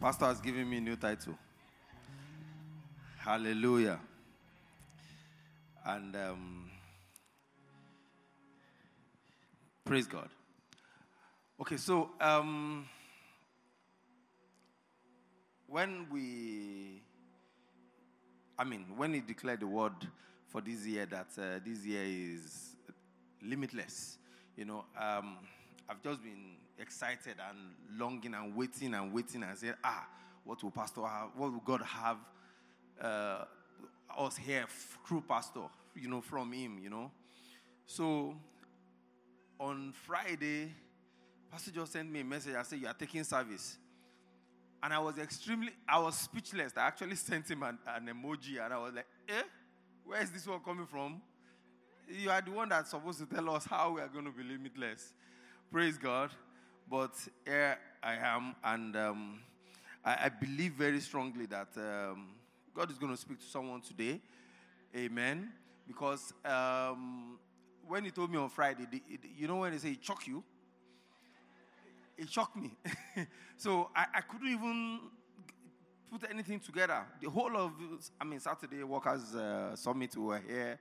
Pastor has given me a new title. Hallelujah. And um, praise God. Okay, so um, when we, I mean, when he declared the word for this year that uh, this year is limitless, you know, um, I've just been excited and longing and waiting and waiting and saying, ah, what will Pastor have? What will God have uh, us here through Pastor, you know, from him, you know? So on Friday, Pastor just sent me a message. I said, You are taking service. And I was extremely, I was speechless. I actually sent him an, an emoji and I was like, Eh? Where is this one coming from? You are the one that's supposed to tell us how we are going to be limitless. Praise God. But here I am, and um, I, I, believe very strongly that um, God is going to speak to someone today. Amen. Because um, when he told me on Friday, the, you know when they say he shock you? It shocked me. so I, I couldn't even put anything together. The whole of, I mean, Saturday Workers uh, Summit, we were here.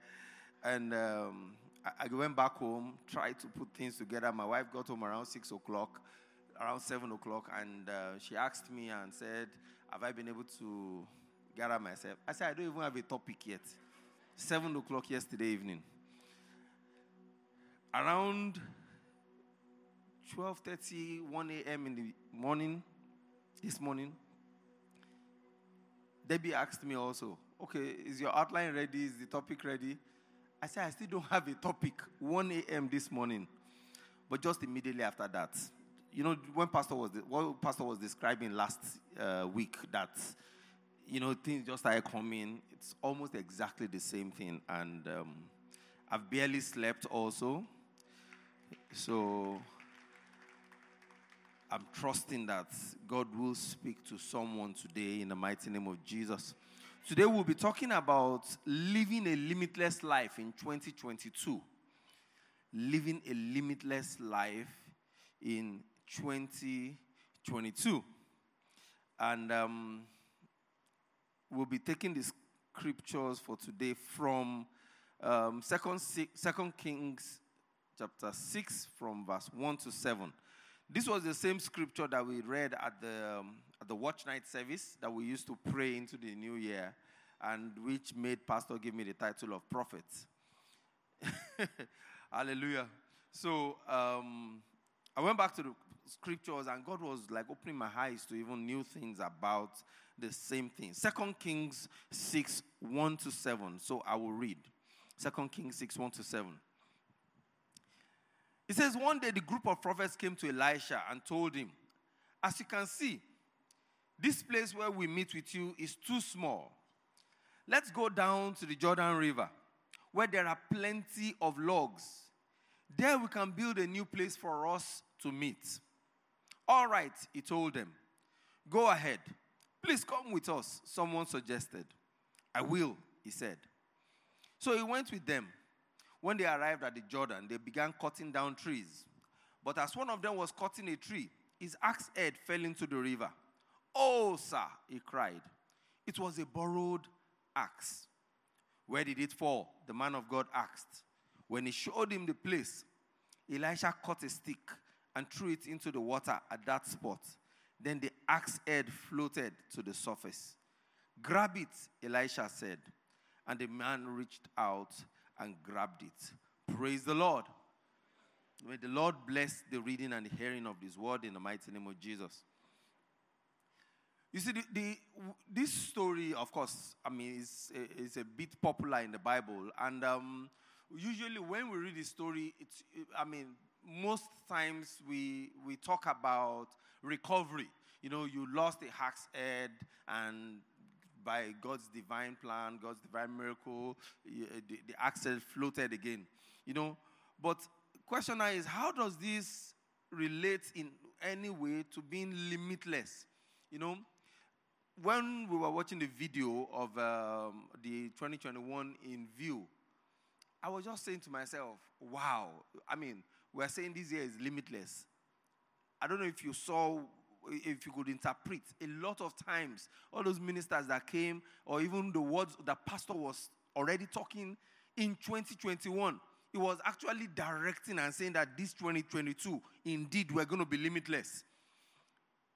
And um, I, went back home, tried to put things together. My wife got home around 6 o'clock, around 7 o'clock, and uh, she asked me and said, Have I been able to gather myself? I said, I don't even have a topic yet. 7 o'clock yesterday evening. Around 12:30, 1 a.m. in the morning, this morning, Debbie asked me also, okay, is your outline ready? Is the topic ready? I said, I still don't have a topic. 1 a.m. this morning. But just immediately after that, you know, when Pastor was, what Pastor was describing last uh, week, that, you know, things just started coming, it's almost exactly the same thing. And um, I've barely slept also. So I'm trusting that God will speak to someone today in the mighty name of Jesus. Today we'll be talking about living a limitless life in 2022. Living a limitless life in 2022. And um, we'll be taking the scriptures for today from um, Second, Second Kings chapter 6 from verse 1 to 7. This was the same scripture that we read at the, um, at the watch night service that we used to pray into the new year, and which made Pastor give me the title of prophet. Hallelujah. So um, I went back to the scriptures, and God was like opening my eyes to even new things about the same thing. Second Kings 6 1 to 7. So I will read. Second Kings 6 1 to 7. He says, One day the group of prophets came to Elisha and told him, As you can see, this place where we meet with you is too small. Let's go down to the Jordan River, where there are plenty of logs. There we can build a new place for us to meet. All right, he told them. Go ahead. Please come with us, someone suggested. I will, he said. So he went with them. When they arrived at the Jordan, they began cutting down trees. But as one of them was cutting a tree, his axe head fell into the river. Oh, sir, he cried. It was a borrowed axe. Where did it fall? The man of God asked. When he showed him the place, Elisha cut a stick and threw it into the water at that spot. Then the axe head floated to the surface. Grab it, Elisha said. And the man reached out and grabbed it. Praise the Lord. May the Lord bless the reading and the hearing of this word in the mighty name of Jesus. You see, the, the, this story, of course, I mean, is, is a bit popular in the Bible. And um, usually when we read the story, it's, I mean, most times we, we talk about recovery. You know, you lost a hack's head, and by God's divine plan, God's divine miracle, the, the axe floated again. You know, but question now is how does this relate in any way to being limitless? You know, when we were watching the video of um, the 2021 in view, I was just saying to myself, wow, I mean, we're saying this year is limitless. I don't know if you saw, if you could interpret a lot of times, all those ministers that came, or even the words that pastor was already talking in 2021. He was actually directing and saying that this 2022, indeed, we're going to be limitless.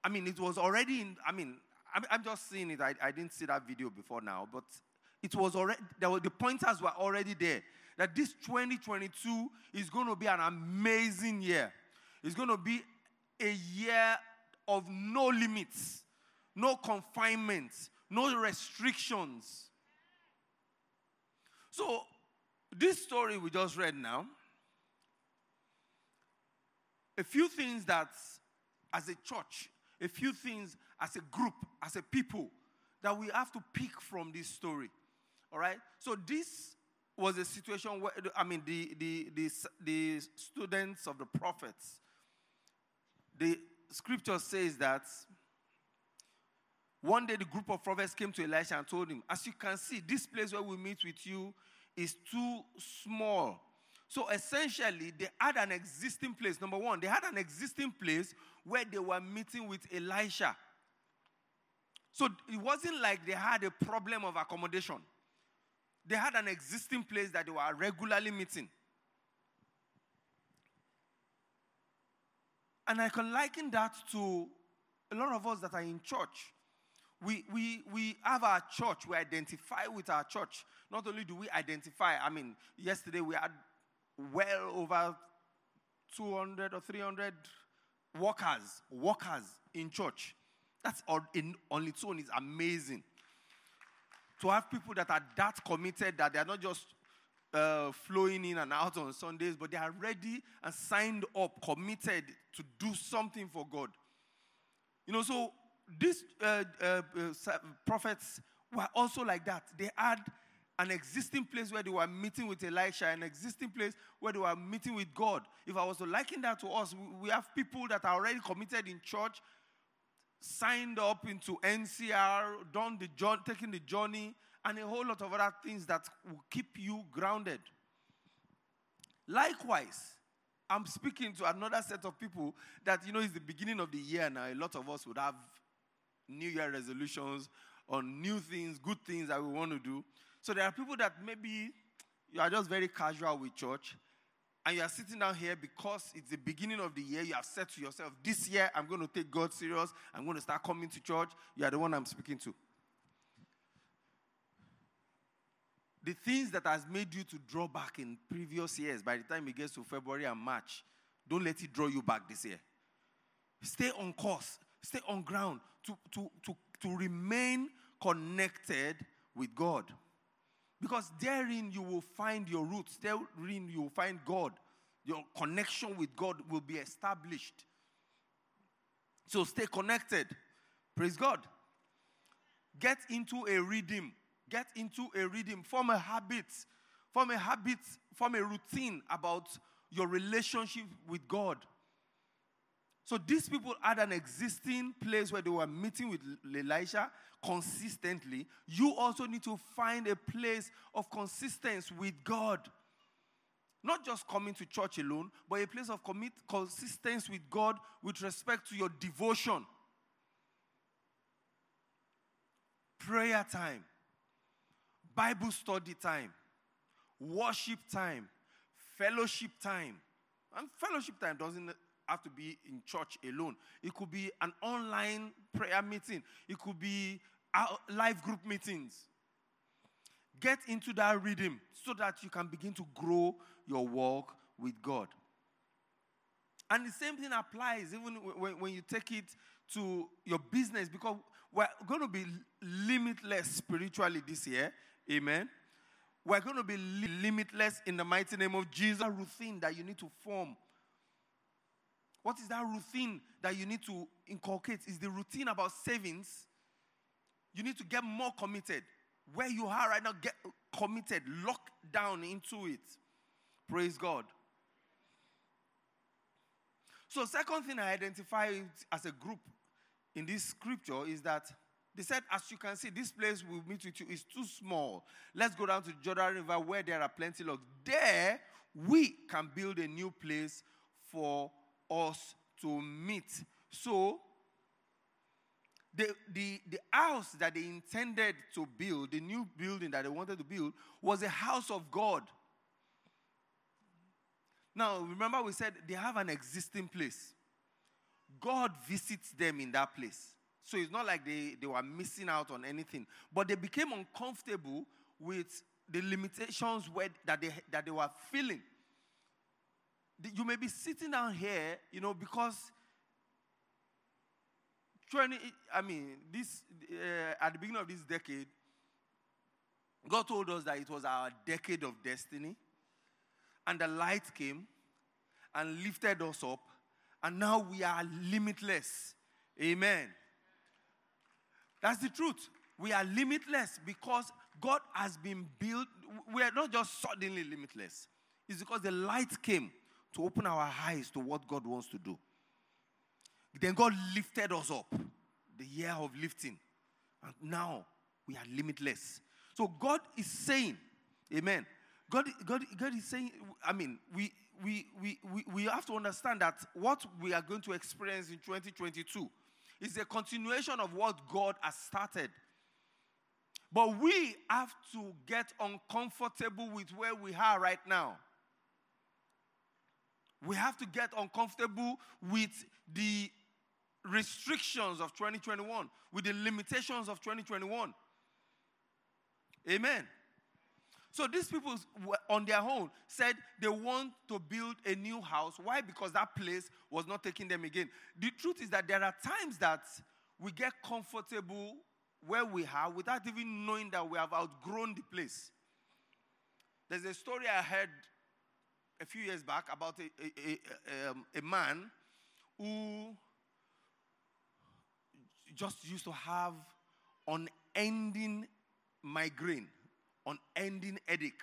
I mean, it was already in, I mean, I'm, I'm just seeing it. I, I didn't see that video before now, but it was already, there were, the pointers were already there. That this 2022 is going to be an amazing year. It's going to be a year of no limits, no confinements, no restrictions. So, this story we just read now, a few things that as a church, a few things as a group, as a people, that we have to pick from this story. All right? So this was a situation where, I mean, the, the, the, the students of the prophets, the scripture says that one day the group of prophets came to Elisha and told him, As you can see, this place where we meet with you is too small. So essentially, they had an existing place. Number one, they had an existing place where they were meeting with Elisha. So it wasn't like they had a problem of accommodation. They had an existing place that they were regularly meeting. And I can liken that to a lot of us that are in church. We, we, we have our church, we identify with our church. Not only do we identify, I mean, yesterday we had well over 200 or 300 workers, workers in church. That's on, in, on its own is amazing. To have people that are that committed that they are not just uh, flowing in and out on Sundays, but they are ready and signed up, committed to do something for God. You know, so these uh, uh, uh prophets were also like that. They had an existing place where they were meeting with Elisha, an existing place where they were meeting with God. If I was to liken that to us, we have people that are already committed in church, signed up into NCR, done the journey, taking the journey, and a whole lot of other things that will keep you grounded. Likewise, I'm speaking to another set of people that, you know, it's the beginning of the year now. A lot of us would have New Year resolutions on new things, good things that we want to do. So there are people that maybe you are just very casual with church, and you are sitting down here because it's the beginning of the year. You have said to yourself, This year I'm going to take God serious. I'm going to start coming to church. You are the one I'm speaking to. The things that has made you to draw back in previous years, by the time it gets to February and March, don't let it draw you back this year. Stay on course, stay on ground to, to, to, to remain connected with God. Because therein you will find your roots, therein you will find God. Your connection with God will be established. So stay connected. Praise God. Get into a rhythm. Get into a rhythm. Form a habit. Form a habit, form a routine about your relationship with God. So these people had an existing place where they were meeting with Elisha consistently. You also need to find a place of consistency with God. Not just coming to church alone, but a place of commit consistency with God with respect to your devotion. Prayer time, Bible study time, worship time, fellowship time. And fellowship time doesn't have to be in church alone. It could be an online prayer meeting. It could be live group meetings. Get into that rhythm so that you can begin to grow your walk with God. And the same thing applies even when, when you take it to your business because we're going to be limitless spiritually this year. Amen. We're going to be limitless in the mighty name of Jesus. A routine that you need to form What is that routine that you need to inculcate? Is the routine about savings? You need to get more committed. Where you are right now, get committed, lock down into it. Praise God. So, second thing I identified as a group in this scripture is that they said, as you can see, this place we'll meet with you is too small. Let's go down to Jordan River where there are plenty of. There, we can build a new place for us to meet. So, the, the, the house that they intended to build, the new building that they wanted to build, was a house of God. Now, remember, we said they have an existing place. God visits them in that place. So it's not like they, they were missing out on anything. But they became uncomfortable with the limitations where, that, they, that they were feeling. You may be sitting down here, you know, because 20, I mean, this, uh, at the beginning of this decade, God told us that it was our decade of destiny. And the light came and lifted us up. And now we are limitless. Amen. That's the truth. We are limitless because God has been built. We are not just suddenly limitless. It's because the light came to open our eyes to what God wants to do. Then God lifted us up, the year of lifting. And now we are limitless. So God is saying, Amen. God, God, God is saying, I mean, we, we, we, we, we have to understand that what we are going to experience in 2022 is a continuation of what God has started. But we have to get uncomfortable with where we are right now. We have to get uncomfortable with the restrictions of 2021, with the limitations of 2021. Amen. So these people on their own said they want to build a new house. Why? Because that place was not taking them again. The truth is that there are times that we get comfortable where we are without even knowing that we have outgrown the place. There's a story I heard a few years back about a, a, a, um, a man who just used to have unending migraine unending headache.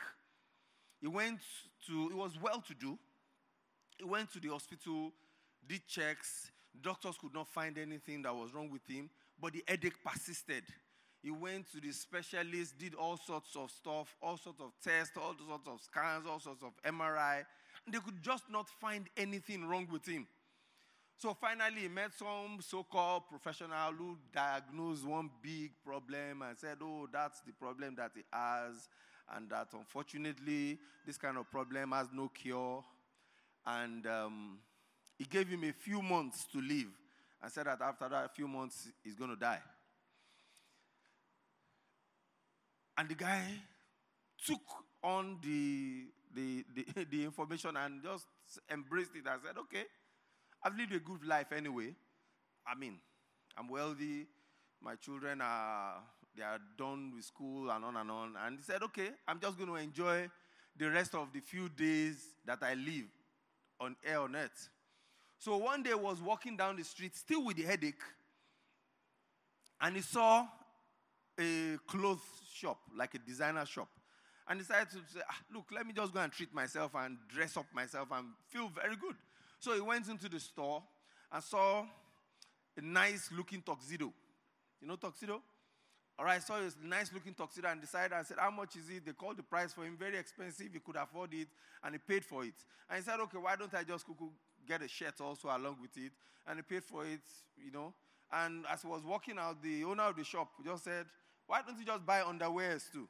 He went to, he was well to do. He went to the hospital, did checks. Doctors could not find anything that was wrong with him, but the headache persisted. He went to the specialist, did all sorts of stuff, all sorts of tests, all sorts of scans, all sorts of MRI, and they could just not find anything wrong with him. So finally, he met some so called professional who diagnosed one big problem and said, Oh, that's the problem that he has, and that unfortunately, this kind of problem has no cure. And um, he gave him a few months to live and said that after that few months, he's going to die. And the guy took on the, the, the, the information and just embraced it and said, Okay I've lived a good life anyway. I mean, I'm wealthy. My children are they are done with school and on and on. And he said, okay, I'm just going to enjoy the rest of the few days that I live on air on earth. So one day I was walking down the street, still with the headache, and he saw a clothes shop, like a designer shop. And decided to say, ah, look, let me just go and treat myself and dress up myself and feel very good. So he went into the store and saw a nice looking tuxedo. You know tuxedo? All right, saw this nice looking tuxedo and decided, I said, How much is it? They called the price for him, very expensive. He could afford it and he paid for it. And he said, Okay, why don't I just get a shirt also along with it? And he paid for it, you know. And as he was walking out, the owner of the shop just said, Why don't you just buy underwears too?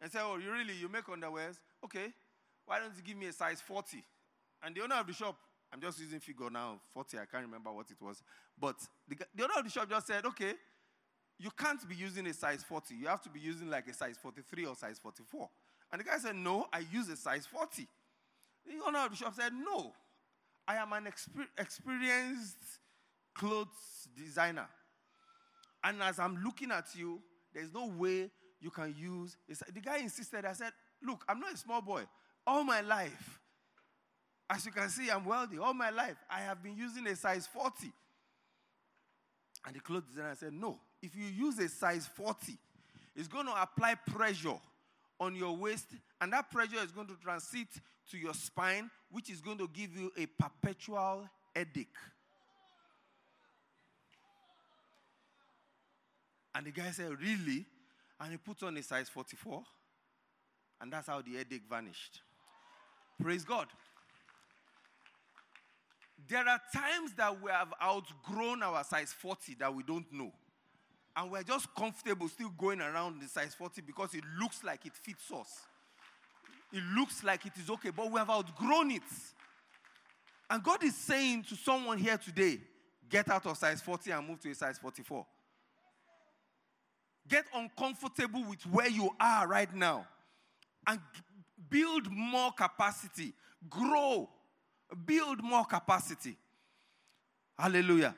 And said, Oh, you really? You make underwears? Okay. Why don't you give me a size 40? And the owner of the shop, I'm just using figure now, 40, I can't remember what it was. But the, the owner of the shop just said, okay, you can't be using a size 40. You have to be using like a size 43 or size 44. And the guy said, no, I use a size 40. The owner of the shop said, no, I am an exper- experienced clothes designer. And as I'm looking at you, there's no way you can use. The guy insisted. I said, look, I'm not a small boy. All my life, As you can see, I'm wealthy. All my life, I have been using a size 40. And the clothes designer said, No, if you use a size 40, it's going to apply pressure on your waist, and that pressure is going to transit to your spine, which is going to give you a perpetual headache. And the guy said, Really? And he put on a size 44. And that's how the headache vanished. Praise God. There are times that we have outgrown our size 40 that we don't know. And we're just comfortable still going around the size 40 because it looks like it fits us. It looks like it is okay, but we have outgrown it. And God is saying to someone here today get out of size 40 and move to a size 44. Get uncomfortable with where you are right now and build more capacity, grow, build more capacity. Hallelujah.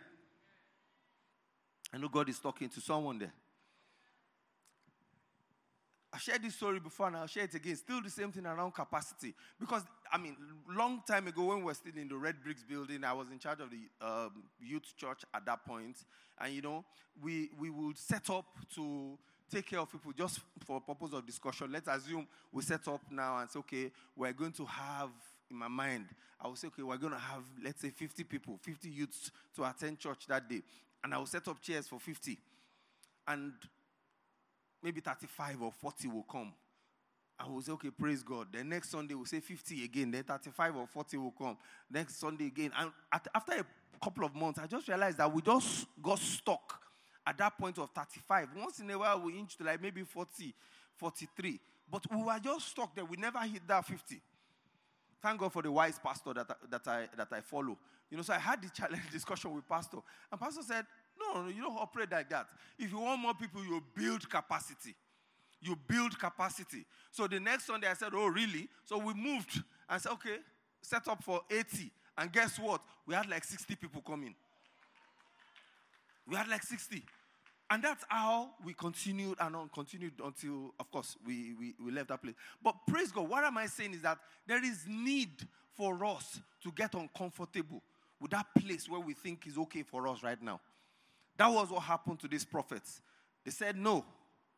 I know God is talking to someone there. I shared this story before and I'll share it again. Still the same thing around capacity. Because, I mean, long time ago when we were still in the Red Bricks building, I was in charge of the um, youth church at that point. And, you know, we, we would set up to take care of people just for purpose of discussion. Let's assume we set up now and say, okay, we're going to have, in my mind, I will say, okay, we're going to have, let's say, 50 people, 50 youths to attend church that day. And I will set up chairs for 50. And maybe 35 or 40 will come. I will say, okay, praise God. The next Sunday, we'll say 50 again. Then 35 or 40 will come. Next Sunday again. And at, after a couple of months, I just realized that we just got stuck at that point of 35. Once in a while, we inch to like maybe 40, 43. But we were just stuck there. We never hit that 50. Thank God for the wise pastor that, that, I, that I follow. You know, so I had the challenge discussion with pastor. And pastor said, no, no, you don't operate like that. If you want more people, you build capacity. You build capacity. So the next Sunday, I said, Oh, really? So we moved and said, Okay, set up for 80. And guess what? We had like 60 people coming. We had like 60. And that's how we continued and on, continued until, of course, we, we, we left that place. But praise God, what am I saying is that there is need for us to get uncomfortable with that place where we think is okay for us right now. That was what happened to these prophets. They said, No,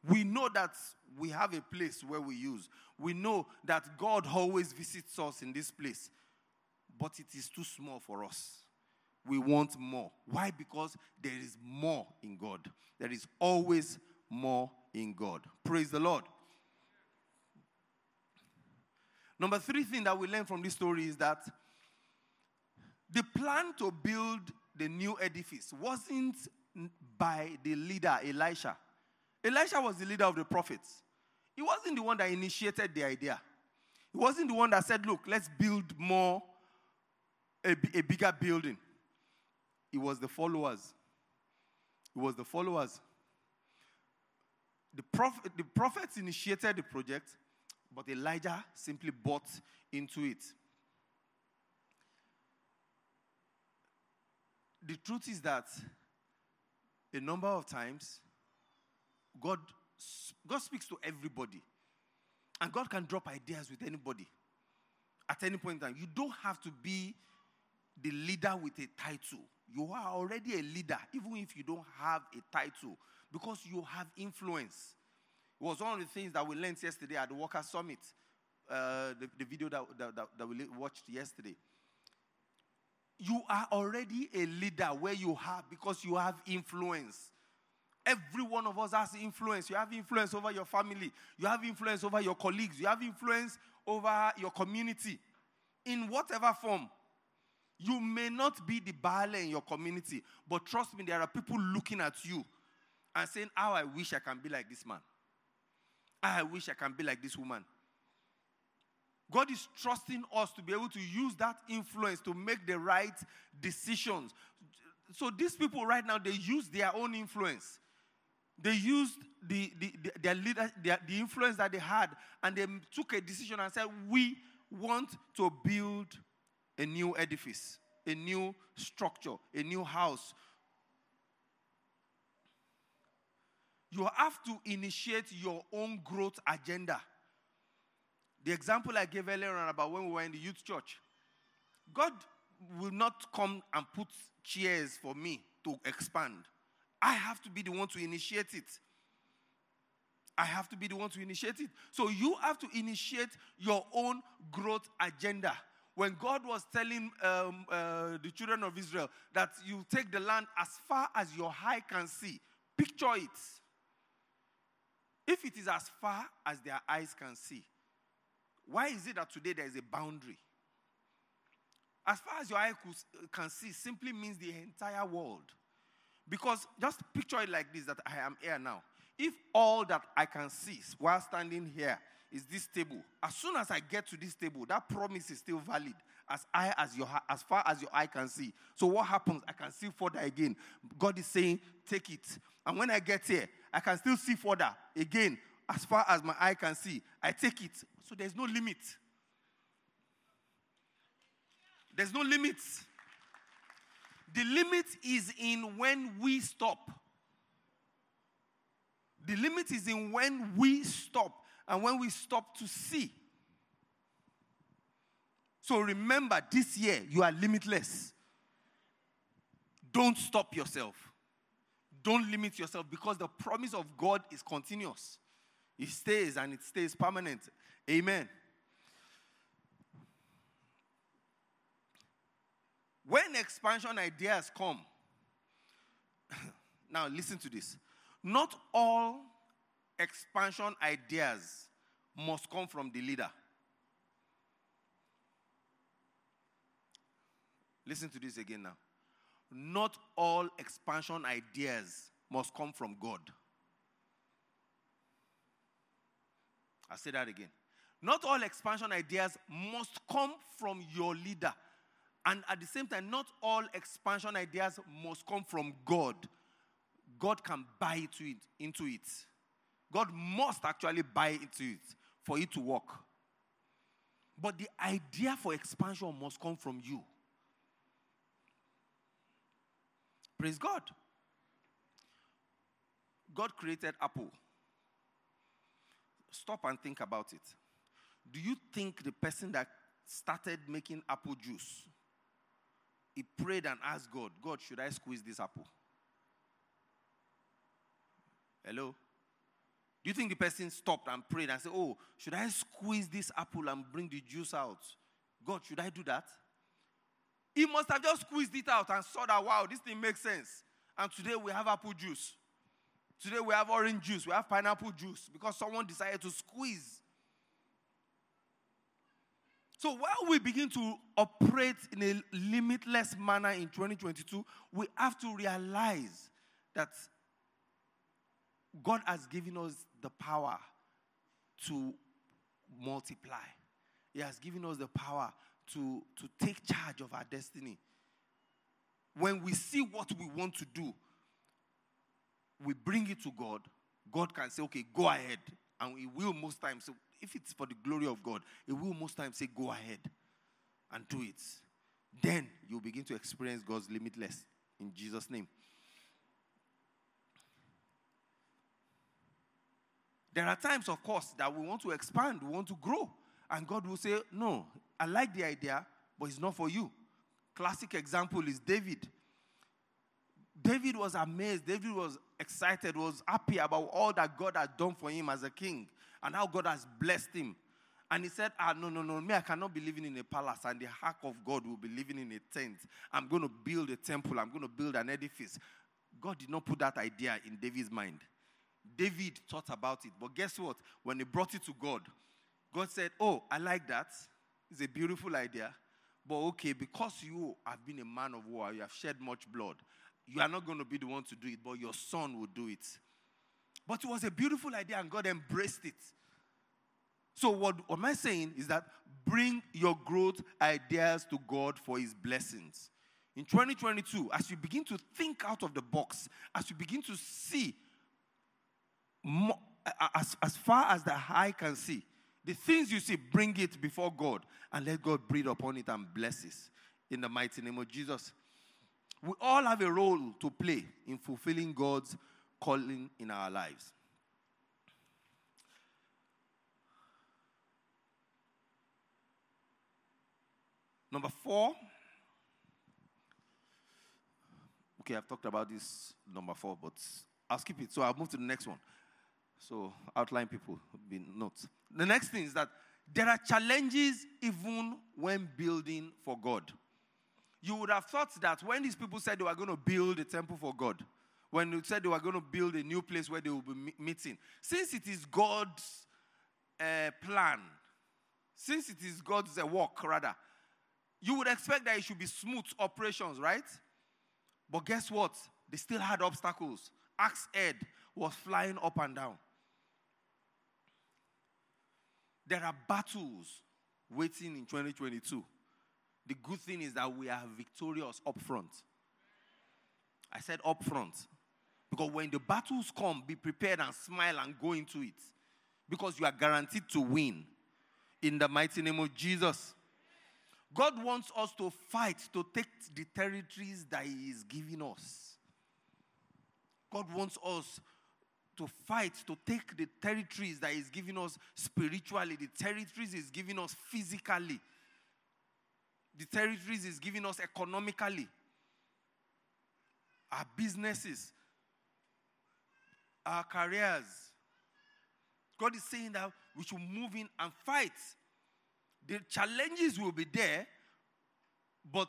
we know that we have a place where we use. We know that God always visits us in this place, but it is too small for us. We want more. Why? Because there is more in God. There is always more in God. Praise the Lord. Number three thing that we learn from this story is that the plan to build the new edifice wasn't by the leader, Elisha. Elisha was the leader of the prophets. He wasn't the one that initiated the idea. He wasn't the one that said, Look, let's build more, a, a bigger building. It was the followers. It was the followers. The, prophet, the prophets initiated the project, but Elijah simply bought into it. The truth is that a number of times, God, God speaks to everybody. And God can drop ideas with anybody at any point in time. You don't have to be the leader with a title. You are already a leader, even if you don't have a title, because you have influence. It was one of the things that we learned yesterday at the Worker Summit, uh, the, the, video that, that, that, that we watched yesterday. You are already a leader where you have, because you have influence. Every one of us has influence. You have influence over your family. You have influence over your colleagues. You have influence over your community in whatever form. You may not be the Baale in your community, but trust me, there are people looking at you and saying, How I wish I can be like this man. I wish I can be like this woman. God is trusting us to be able to use that influence to make the right decisions. So these people right now, they use their own influence. They used the, the, the their leader, their, the influence that they had, and they took a decision and said, We want to build a new edifice, a new structure, a new house. You have to initiate your own growth agenda. The example I gave earlier on about when we were in the youth church. God will not come and put chairs for me to expand. I have to be the one to initiate it. I have to be the one to initiate it. So you have to initiate your own growth agenda. When God was telling um, uh, the children of Israel that you take the land as far as your eye can see, picture it. If it is as far as their eyes can see, why is it that today there is a boundary? As far as your eye can see, simply means the entire world. Because just picture it like this that I am here now. If all that I can see while standing here is this table, as soon as I get to this table, that promise is still valid as I as your as far as your eye can see. So what happens? I can see further again. God is saying, take it. And when I get here, I can still see further again as far as my eye can see. I take it. So there's no limit. There's no limit. The limit is in when we stop. The limit is in when we stop and when we stop to see. So remember, this year you are limitless. Don't stop yourself. Don't limit yourself because the promise of God is continuous. It stays and it stays permanent. Amen. When expansion ideas come, now listen to this. Not all expansion ideas must come from the leader. Listen to this again now. Not all expansion ideas must come from God. I'll say that again. Not all expansion ideas must come from your leader. And at the same time, not all expansion ideas must come from God. God can buy into it, into it. God must actually buy into it for it to work. But the idea for expansion must come from you. Praise God. God created Apple. Stop and think about it. Do you think the person that started making apple juice, he prayed and asked God, God, should I squeeze this apple? Hello? Do you think the person stopped and prayed and said, Oh, should I squeeze this apple and bring the juice out? God, should I do that? He must have just squeezed it out and saw that, wow, this thing makes sense. And today we have apple juice. Today we have orange juice. We have pineapple juice because someone decided to squeeze. So while we begin to operate in a limitless manner in 2022, we have to realize that God has given us the power to multiply. He has given us the power to, to take charge of our destiny. When we see what we want to do, we bring it to God. God can say, okay, go ahead. And He will most times, so if it's for the glory of God, He will most times say, go ahead and do it. Then you'll begin to experience God's limitless in Jesus' name. There are times, of course, that we want to expand, we want to grow. And God will say, No, I like the idea, but it's not for you. Classic example is David. David was amazed. David was excited, was happy about all that God had done for him as a king and how God has blessed him. And he said, Ah, no, no, no, me, I cannot be living in a palace, and the ark of God will be living in a tent. I'm going to build a temple, I'm going to build an edifice. God did not put that idea in David's mind. David thought about it. But guess what? When he brought it to God, God said, Oh, I like that. It's a beautiful idea. But okay, because you have been a man of war, you have shed much blood, you are not going to be the one to do it, but your son will do it. But it was a beautiful idea, and God embraced it. So, what, am I saying is that bring your growth ideas to God for His blessings. In 2022, as you begin to think out of the box, as you begin to see as, as far as the eye can see. The things you see, bring it before God and let God breathe upon it and bless it. In the mighty name of Jesus. We all have a role to play in fulfilling God's calling in our lives. Number four. Okay, I've talked about this number four, but I'll skip it. So I'll move to the next one. So outline people be notes. The next thing is that there are challenges even when building for God. You would have thought that when these people said they were going to build a temple for God, when they said they were going to build a new place where they will be meeting, since it is God's uh, plan, since it is God's uh, work, rather, you would expect that it should be smooth operations, right? But guess what? They still had obstacles. Axe head was flying up and down. There are battles waiting in 2022. The good thing is that we are victorious up front. I said up front. Because when the battles come, be prepared and smile and go into it. Because you are guaranteed to win. In the mighty name of Jesus. God wants us to fight to take the territories that He is giving us. God wants us to fight to take the territories that He's giving us spiritually, the territories He's giving us physically, the territories He's giving us economically, our businesses, our careers. God is saying that we should move in and fight. The challenges will be there, but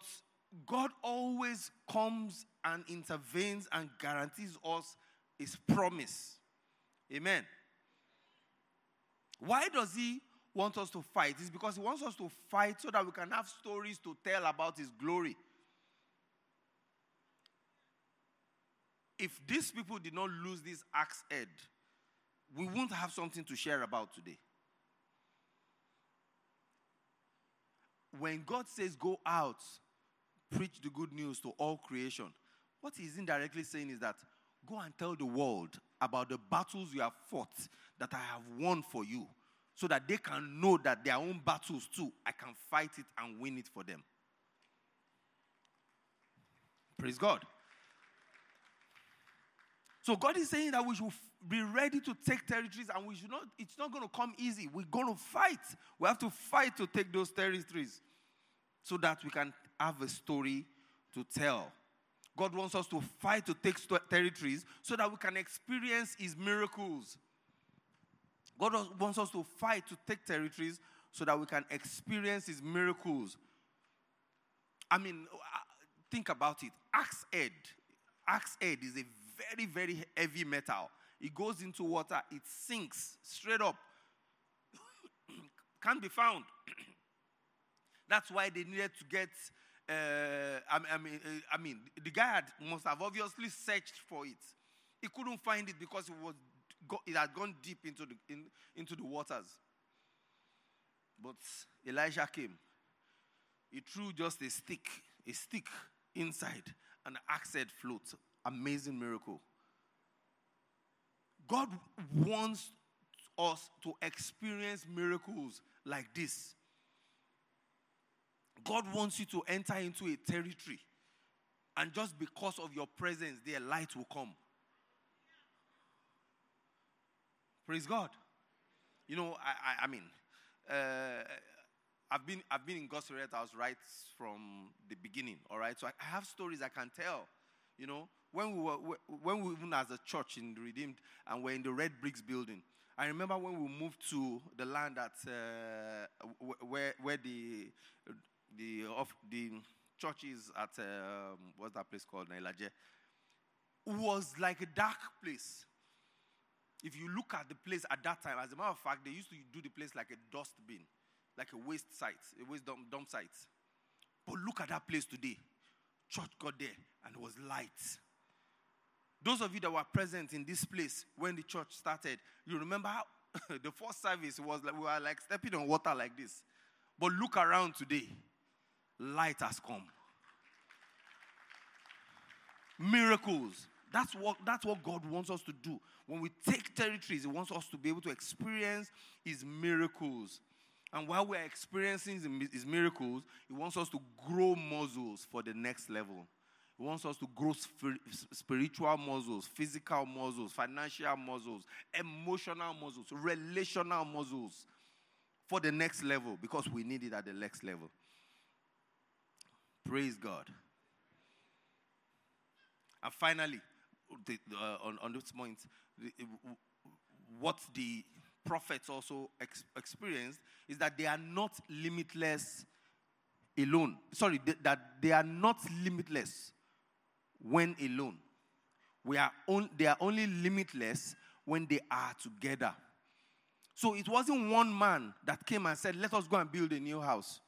God always comes and intervenes and guarantees us his promise. Amen. Why does he want us to fight? It's because he wants us to fight so that we can have stories to tell about his glory. If these people did not lose this axe head, we won't have something to share about today. When God says, Go out, preach the good news to all creation, what he's indirectly saying is that go and tell the world about the battles you have fought that I have won for you so that they can know that their own battles too, I can fight it and win it for them. Praise God. So God is saying that we should be ready to take territories and we should not, it's not going to come easy. We're going to fight. We have to fight to take those territories so that we can have a story to tell. God wants us to fight to take territories so that we can experience His miracles. God wants us to fight to take territories so that we can experience His miracles. I mean, uh, think about it. Axe head. Axe head is a very, very heavy metal. It goes into water, it sinks straight up. Can't be found. That's why they needed to get uh, I, mean, uh, I mean, the guy had, must have obviously searched for it. He couldn't find it because it was it had gone deep into the in, into the waters. But Elijah came. He threw just a stick, a stick inside, and the axe head float. Amazing miracle. God wants us to experience miracles like this. God wants you to enter into a territory. And just because of your presence, their light will come. Praise God. You know, I, I, I mean, uh, I've been I've been in God's Red House right from the beginning. All right, so I have stories I can tell. You know, when we were when we even as a church in Redeemed and we're in the Red Bricks building. I remember when we moved to the land that uh, where where the the of the churches at um, what's that place called Nailaje was like a dark place. If you look at the place at that time, as a matter of fact, they used to do the place like a dust bin, like a waste site, a waste dump, dump site. But look at that place today. Church got there and it was light. Those of you that were present in this place when the church started, you remember how the first service was like we were like stepping on water like this. But look around today light has come. Miracles. That's what, that's what God wants us to do. When we take territories, He wants us to be able to experience His miracles. And while we're experiencing His miracles, He wants us to grow muscles for the next level. He wants us to grow spiritual muscles, physical muscles, financial muscles, emotional muscles, relational muscles for the next level because we need it at the next level. Praise God. And finally, the, uh, on, on this point, the, what the prophets also ex- experienced is that they are not limitless alone. Sorry, th- that they are not limitless when alone. We are on, they are only limitless when they are together. So it wasn't one man that came and said, Let us go and build a new house.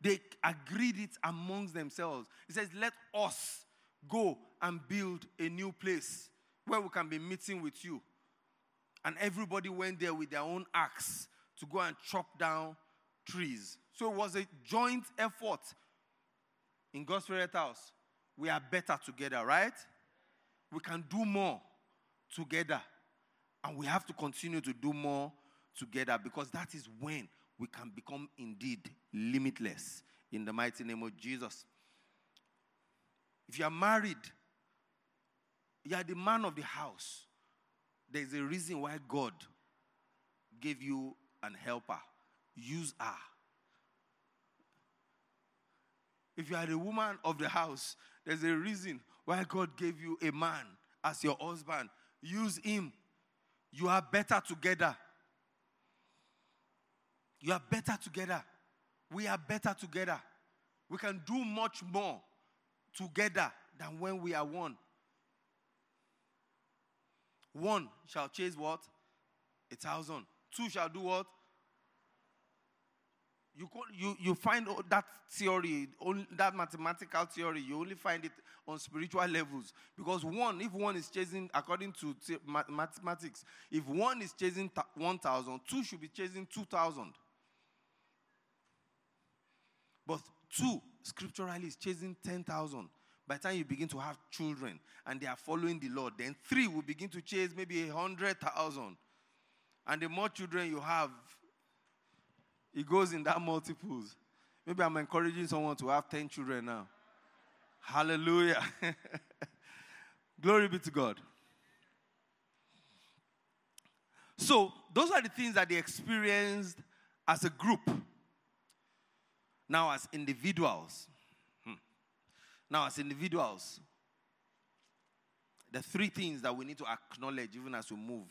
They agreed it amongst themselves. He says, Let us go and build a new place where we can be meeting with you. And everybody went there with their own axe to go and chop down trees. So it was a joint effort in God's Spirit House. We are better together, right? We can do more together. And we have to continue to do more together because that is when we can become indeed limitless in the mighty name of Jesus. If you are married, you are the man of the house. There's a reason why God gave you an helper. Use her. If you are the woman of the house, there's a reason why God gave you a man as your husband. Use him. You are better together. You are better together. We are better together. We can do much more together than when we are one. One shall chase what? A thousand. Two shall do what? You, you, you find that theory, that mathematical theory, you only find it on spiritual levels. Because one, if one is chasing, according to mathematics, if one is chasing 1,000, two should be chasing 2,000. But two, scripturally, is chasing 10,000. By the time you begin to have children and they are following the Lord, then three will begin to chase maybe a hundred thousand. And the more children you have, it goes in that multiples. Maybe I'm encouraging someone to have 10 children now. Hallelujah. Glory be to God. So, those are the things that they experienced as a group. Now, as individuals, hmm. now, as individuals, the three things that we need to acknowledge even as we move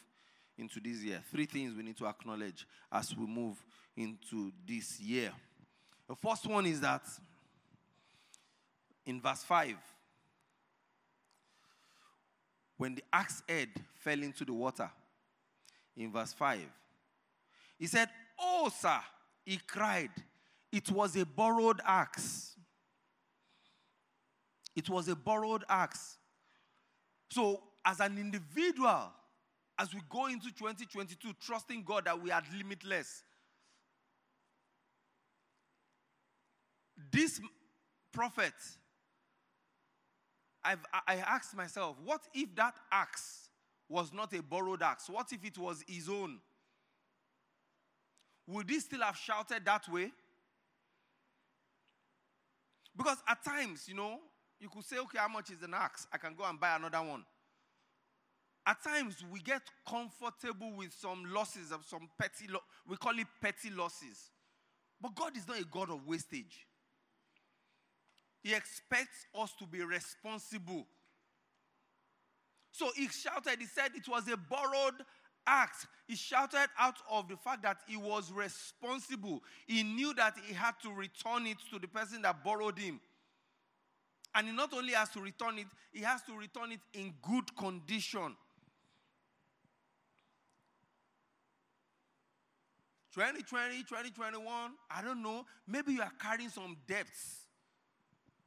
into this year. Three things we need to acknowledge as we move into this year. The first one is that in verse 5, when the axe head fell into the water, in verse 5, he said, Oh, sir, he cried, it was a borrowed axe. It was a borrowed axe. So, as an individual, as we go into 2022, trusting God that we are limitless, this prophet, I've, I asked myself, what if that axe was not a borrowed axe? What if it was his own? Would he still have shouted that way? Because at times, you know, you could say, okay, how much is an axe? I can go and buy another one. At times, we get comfortable with some losses of some petty, lo- we call it petty losses. But God is not a God of wastage. He expects us to be responsible. So he shouted, he said it was a borrowed axe. He shouted out of the fact that he was responsible. He knew that he had to return it to the person that borrowed him. And he not only has to return it, he has to return it in good condition. 2020, 2021, I don't know. Maybe you are carrying some debts.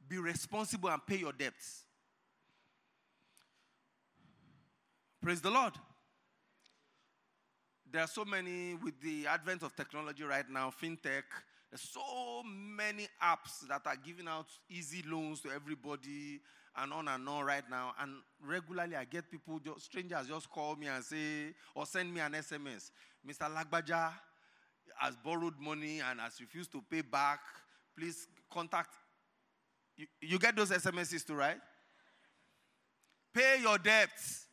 Be responsible and pay your debts. Praise the Lord. There are so many with the advent of technology right now, fintech, there's so many apps that are giving out easy loans to everybody and on and on right now. And regularly, I get people, just, strangers, just call me and say, or send me an SMS. Mr. Lagbaja has borrowed money and has refused to pay back. Please contact. You, you get those SMSs too, right? Pay your debts.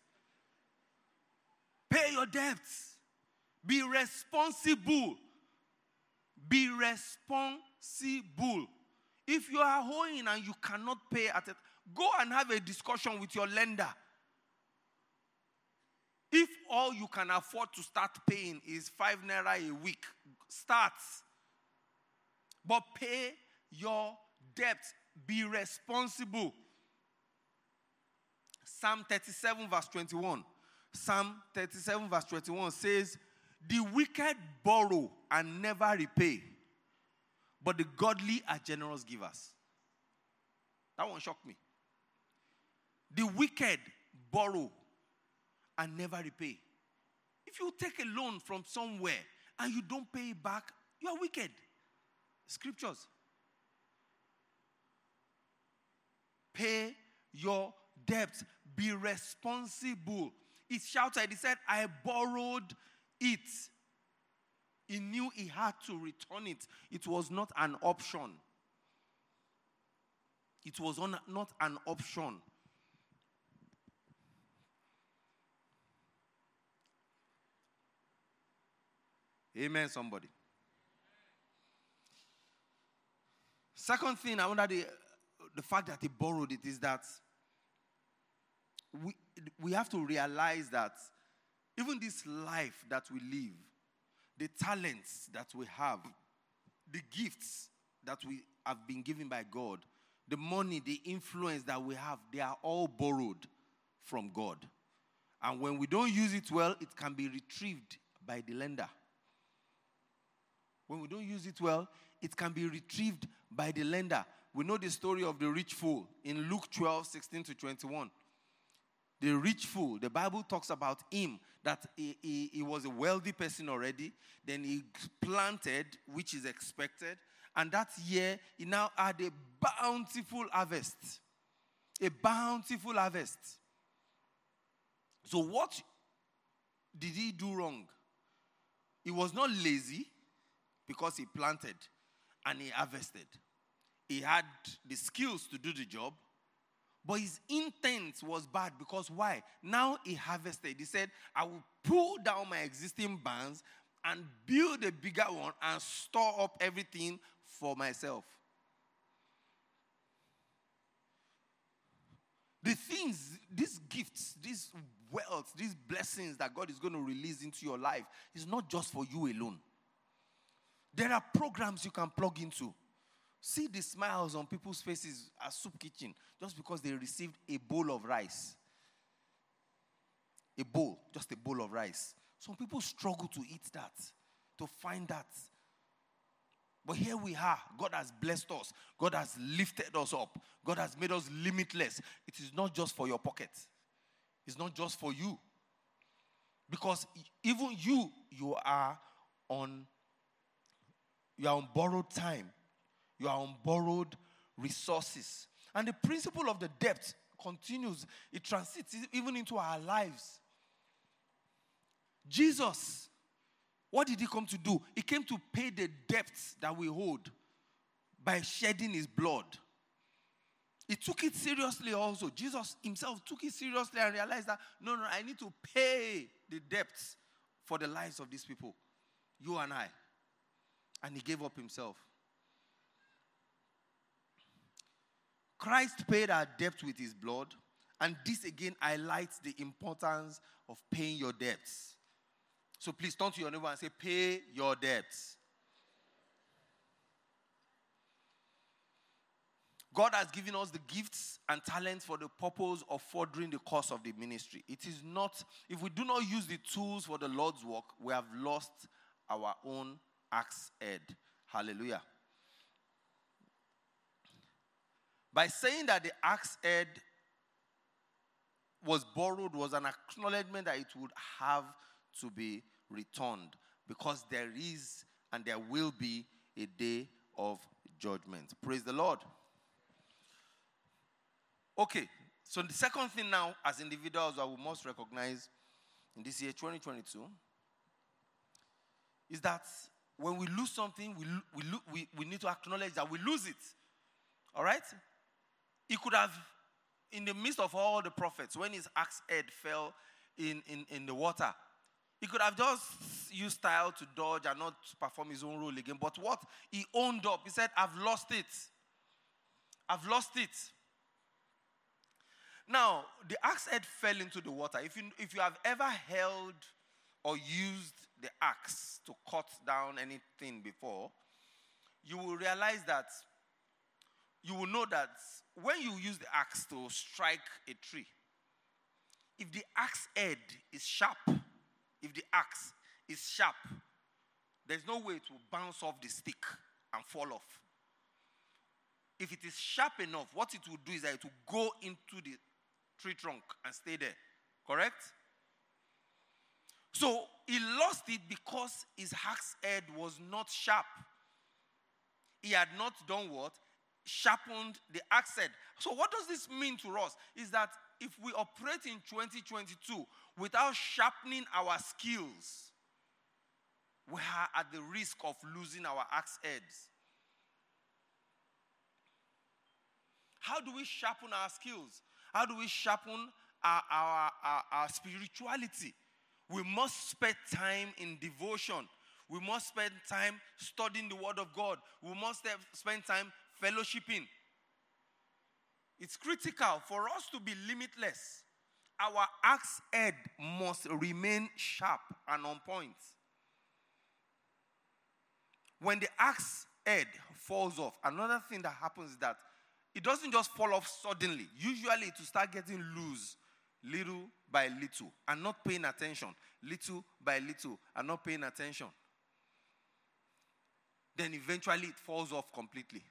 Pay your debts. Be responsible be responsible. If you are owing and you cannot pay at it, go and have a discussion with your lender. If all you can afford to start paying is five naira a week, start. But pay your debt. Be responsible. Psalm 37, verse 21. Psalm 37, verse 21 says, The wicked borrow and never repay, but the godly are generous givers. That one shocked me. The wicked borrow and never repay. If you take a loan from somewhere and you don't pay it back, you are wicked. Scriptures. Pay your debts. Be responsible. He shouted, he said, I borrowed it. He knew he had to return it. It was not an option. It was on, not an option. Amen, somebody. Second thing, I wonder the, the fact that he borrowed it is that we, we have to realize that even this life that we live, the talents that we have, the gifts that we have been given by God, the money, the influence that we have, they are all borrowed from God. And when we don't use it well, it can be retrieved by the lender. When we don't use it well, it can be retrieved by the lender. We know the story of the rich fool in Luke 12, 16 to 21. The rich fool, the Bible talks about him that he, he, he was a wealthy person already. Then he planted, which is expected. And that year, he now had a bountiful harvest. A bountiful harvest. So, what did he do wrong? He was not lazy because he planted and he harvested. He had the skills to do the job, but his intent was bad because why? Now he harvested. He said, I will pull down my existing barns and build a bigger one and store up everything for myself. The things, these gifts, these wealth, these blessings that God is going to release into your life is not just for you alone. There are programs you can plug into. See the smiles on people's faces at Soup Kitchen just because they received a bowl of rice. A bowl, just a bowl of rice. Some people struggle to eat that, to find that. But here we are. God has blessed us. God has lifted us up. God has made us limitless. It is not just for your pocket, it's not just for you. Because even you, you are on you are on borrowed time. You are on borrowed resources. And the principle of the debt continues, it transits even into our lives. Jesus, what did he come to do? He came to pay the debts that we hold by shedding his blood. He took it seriously also. Jesus himself took it seriously and realized that no, no, I need to pay the debts for the lives of these people, you and I and he gave up himself. Christ paid our debt with his blood, and this again highlights the importance of paying your debts. So please turn to your neighbor and say, Pay your debts. God has given us the gifts and talents for the purpose of furthering the course of the ministry. It is not, if we do not use the tools for the Lord's work, we have lost our own axe head. Hallelujah. By saying that the axe head was borrowed was an acknowledgement that it would have to be returned because there is and there will be a day of judgment. Praise the Lord. Okay, so the second thing now, as individuals, that we must recognize in this year 2022 is that when we lose something, we, we, we, we need to acknowledge that we lose it. All right? He could have, in the midst of all the prophets, when his axe head fell in, in, in the water, he could have just used style to dodge and not perform his own role again. But what he owned up, he said, I've lost it. I've lost it. Now, the axe head fell into the water. If you, if you have ever held or used the axe to cut down anything before, you will realize that you will know that when you use the axe to strike a tree, if the axe head is sharp, if the axe is sharp, there's no way to bounce off the stick and fall off. If it is sharp enough, what it will do is that it will go into the tree trunk and stay there. Correct? So he lost it because his axe head was not sharp. He had not done what? Sharpened the axe head. So, what does this mean to us? Is that if we operate in 2022 without sharpening our skills, we are at the risk of losing our axe heads. How do we sharpen our skills? How do we sharpen our, our, our, our spirituality? We must spend time in devotion. We must spend time studying the Word of God. We must spend time fellowshipping. It's critical for us to be limitless. Our axe head must remain sharp and on point. When the axe head falls off, another thing that happens is that it doesn't just fall off suddenly. Usually, it will start getting loose little by little and not paying attention. Little by little and not paying attention. Then eventually it falls off completely.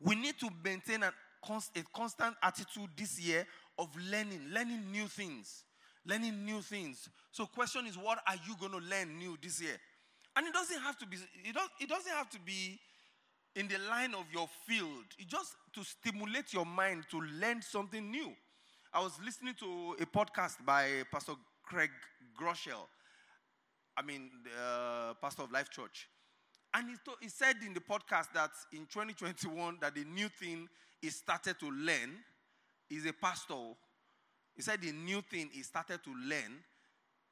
We need to maintain a, a constant attitude this year of learning, learning new things, learning new things. So, question is, what are you going to learn new this year? And it doesn't have to be. It, don't, it doesn't have to be in the line of your field. It just to stimulate your mind to learn something new. I was listening to a podcast by Pastor Craig Groeschel, I mean, uh, pastor of Life Church. And he, he said in the podcast that in 2021 that the new thing he started to learn is a pastor. He said the new thing he started to learn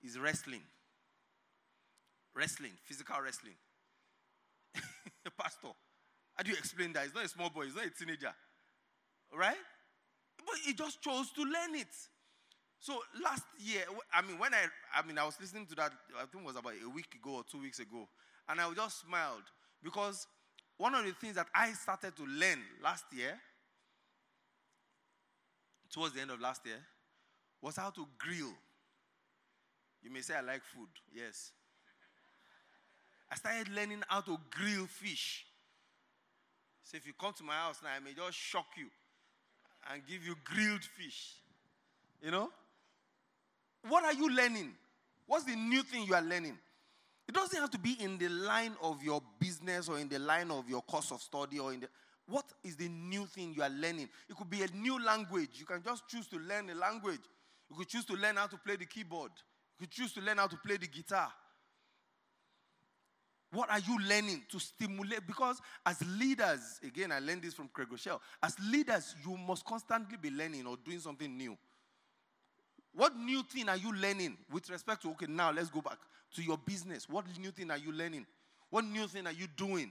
is wrestling. Wrestling, physical wrestling. A pastor. How do you explain that? He's not a small boy, he's not a teenager. Right? But he just chose to learn it. So last year, I mean, when I, I mean, I was listening to that, I think it was about a week ago or two weeks ago, and I just smiled because one of the things that I started to learn last year, towards the end of last year, was how to grill. You may say I like food, yes. I started learning how to grill fish. So if you come to my house now, I may just shock you and give you grilled fish. You know? What are you learning? What's the new thing you are learning? It doesn't have to be in the line of your business or in the line of your course of study or in the what is the new thing you are learning? It could be a new language. You can just choose to learn a language. You could choose to learn how to play the keyboard. You could choose to learn how to play the guitar. What are you learning to stimulate? Because as leaders, again, I learned this from Craig Groeschel, as leaders, you must constantly be learning or doing something new. What new thing are you learning with respect to, okay, now let's go back to your business. What new thing are you learning? What new thing are you doing?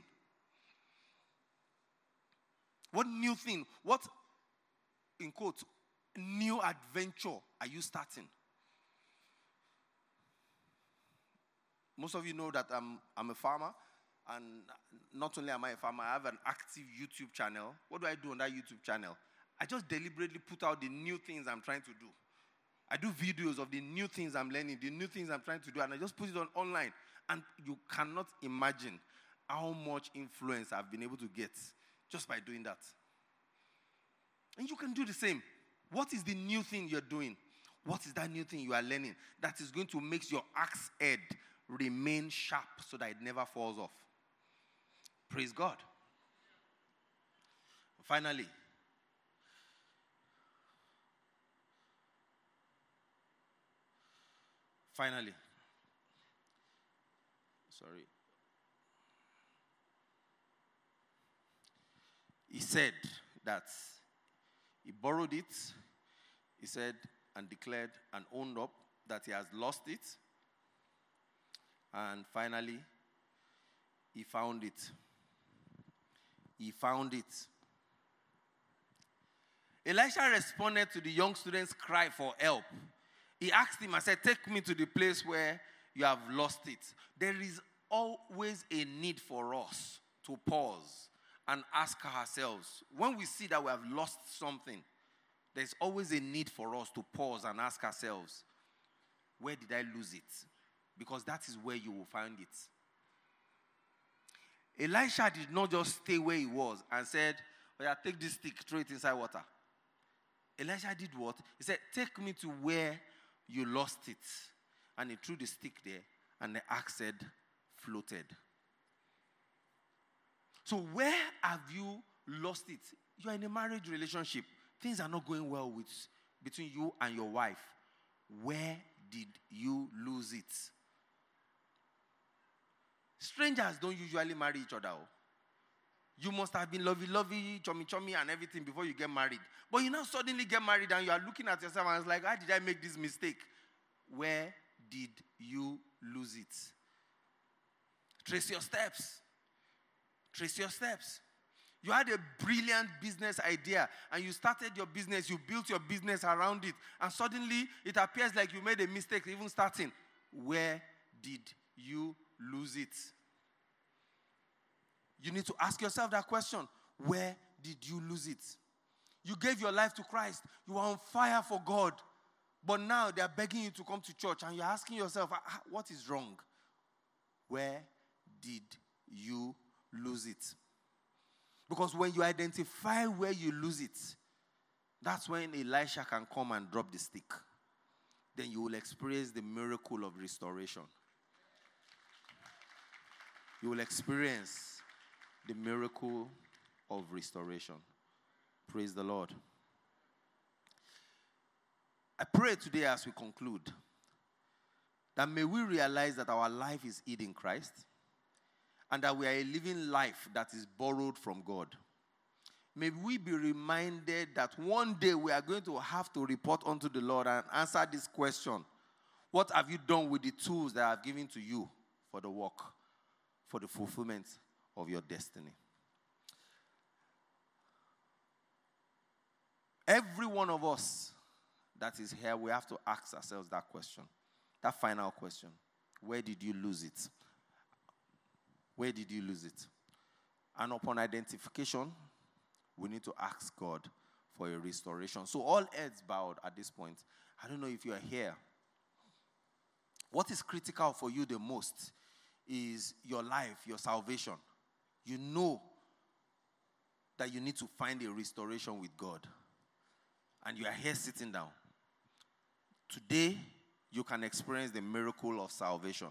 What new thing, what, in quotes, new adventure are you starting? Most of you know that I'm, I'm a farmer. And not only am I a farmer, I have an active YouTube channel. What do I do on that YouTube channel? I just deliberately put out the new things I'm trying to do. I do videos of the new things I'm learning, the new things I'm trying to do, and I just put it on online. And you cannot imagine how much influence I've been able to get just by doing that. And you can do the same. What is the new thing you're doing? What is that new thing you are learning that is going to make your axe head remain sharp so that it never falls off. Praise God. Finally, finally, sorry. He said that he borrowed it, he said, and declared and owned up that he has lost it and finally, he found it. He found it. Elisha responded to the young student's cry for help. He asked him, I said, Take me to the place where you have lost it. There is always a need for us to pause and ask ourselves when we see that we have lost something, there's always a need for us to pause and ask ourselves, Where did I lose it? Because that is where you will find it. Elisha did not just stay where he was and said, Oh, yeah, take this stick, throw it inside water. Elisha did what? He said, Take me to where you lost it. And he threw the stick there, and the axe said, floated. So, where have you lost it? You are in a marriage relationship. Things are not going well with between you and your wife. Where did you lose it? Strangers don't usually marry each other. Oh. You must have been lovey, lovey, chummy, chummy, and everything before you get married. But you now suddenly get married and you are looking at yourself and it's like, how did I make this mistake? Where did you lose it? Trace your steps. Trace your steps. You had a brilliant business idea and you started your business, you built your business around it, and suddenly it appears like you made a mistake even starting. Where did you lose it? You need to ask yourself that question Where did you lose it? You gave your life to Christ, you are on fire for God, but now they are begging you to come to church, and you're asking yourself, ah, ah, What is wrong? Where did you lose it? Because when you identify where you lose it, that's when Elisha can come and drop the stick. Then you will experience the miracle of restoration. You will experience the miracle of restoration. Praise the Lord. I pray today as we conclude that may we realize that our life is hid in Christ and that we are a living life that is borrowed from God. May we be reminded that one day we are going to have to report unto the Lord and answer this question What have you done with the tools that I have given to you for the work, for the fulfillment of your destiny? Every one of us that is here, we have to ask ourselves that question, that final question Where did you lose it? Where did you lose it? And upon identification, we need to ask God for a restoration. So, all heads bowed at this point. I don't know if you are here. What is critical for you the most is your life, your salvation. You know that you need to find a restoration with God. And you are here sitting down. Today, you can experience the miracle of salvation.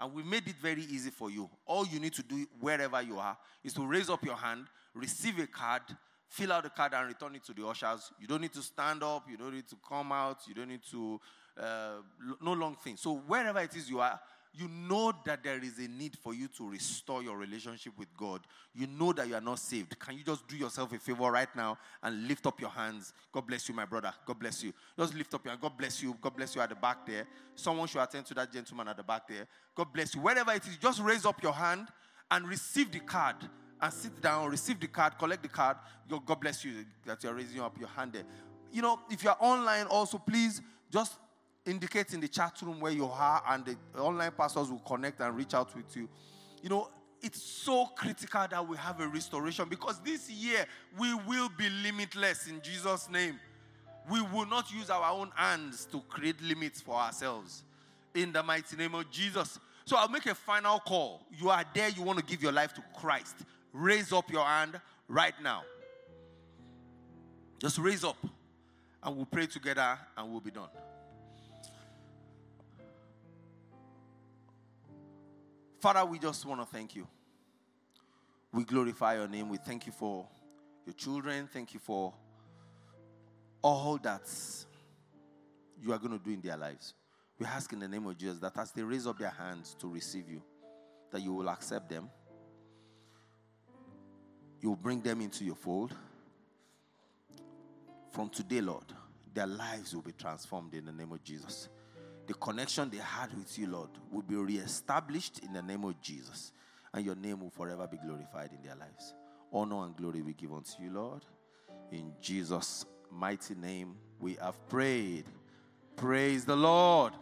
And we made it very easy for you. All you need to do wherever you are is to raise up your hand, receive a card, fill out the card, and return it to the ushers. You don't need to stand up. You don't need to come out. You don't need to, uh, no long thing. So, wherever it is you are, you know that there is a need for you to restore your relationship with God. You know that you are not saved. Can you just do yourself a favor right now and lift up your hands? God bless you, my brother. God bless you. Just lift up your hand. God bless you. God bless you at the back there. Someone should attend to that gentleman at the back there. God bless you. Wherever it is, just raise up your hand and receive the card and sit down, receive the card, collect the card. God bless you that you're raising up your hand there. You know, if you're online also, please just indicate in the chat room where you are, and the online pastors will connect and reach out with you. You know, it's so critical that we have a restoration because this year we will be limitless in Jesus' name. We will not use our own hands to create limits for ourselves. In the mighty name of Jesus. So I'll make a final call. You are there, you want to give your life to Christ. Raise up your hand right now. Just raise up and we'll pray together and we'll be done. Father, we just want to thank you. We glorify your name. We thank you for your children. Thank you for all that you are going to do in their lives. We ask in the name of Jesus that as they raise up their hands to receive you, that you will accept them. You will bring them into your fold. From today, Lord, their lives will be transformed in the name of Jesus the connection they had with you, Lord, will be reestablished in the name of Jesus. And your name will forever be glorified in their lives. Honor and glory we give unto you, Lord. In Jesus' mighty name, we have prayed. Praise the Lord.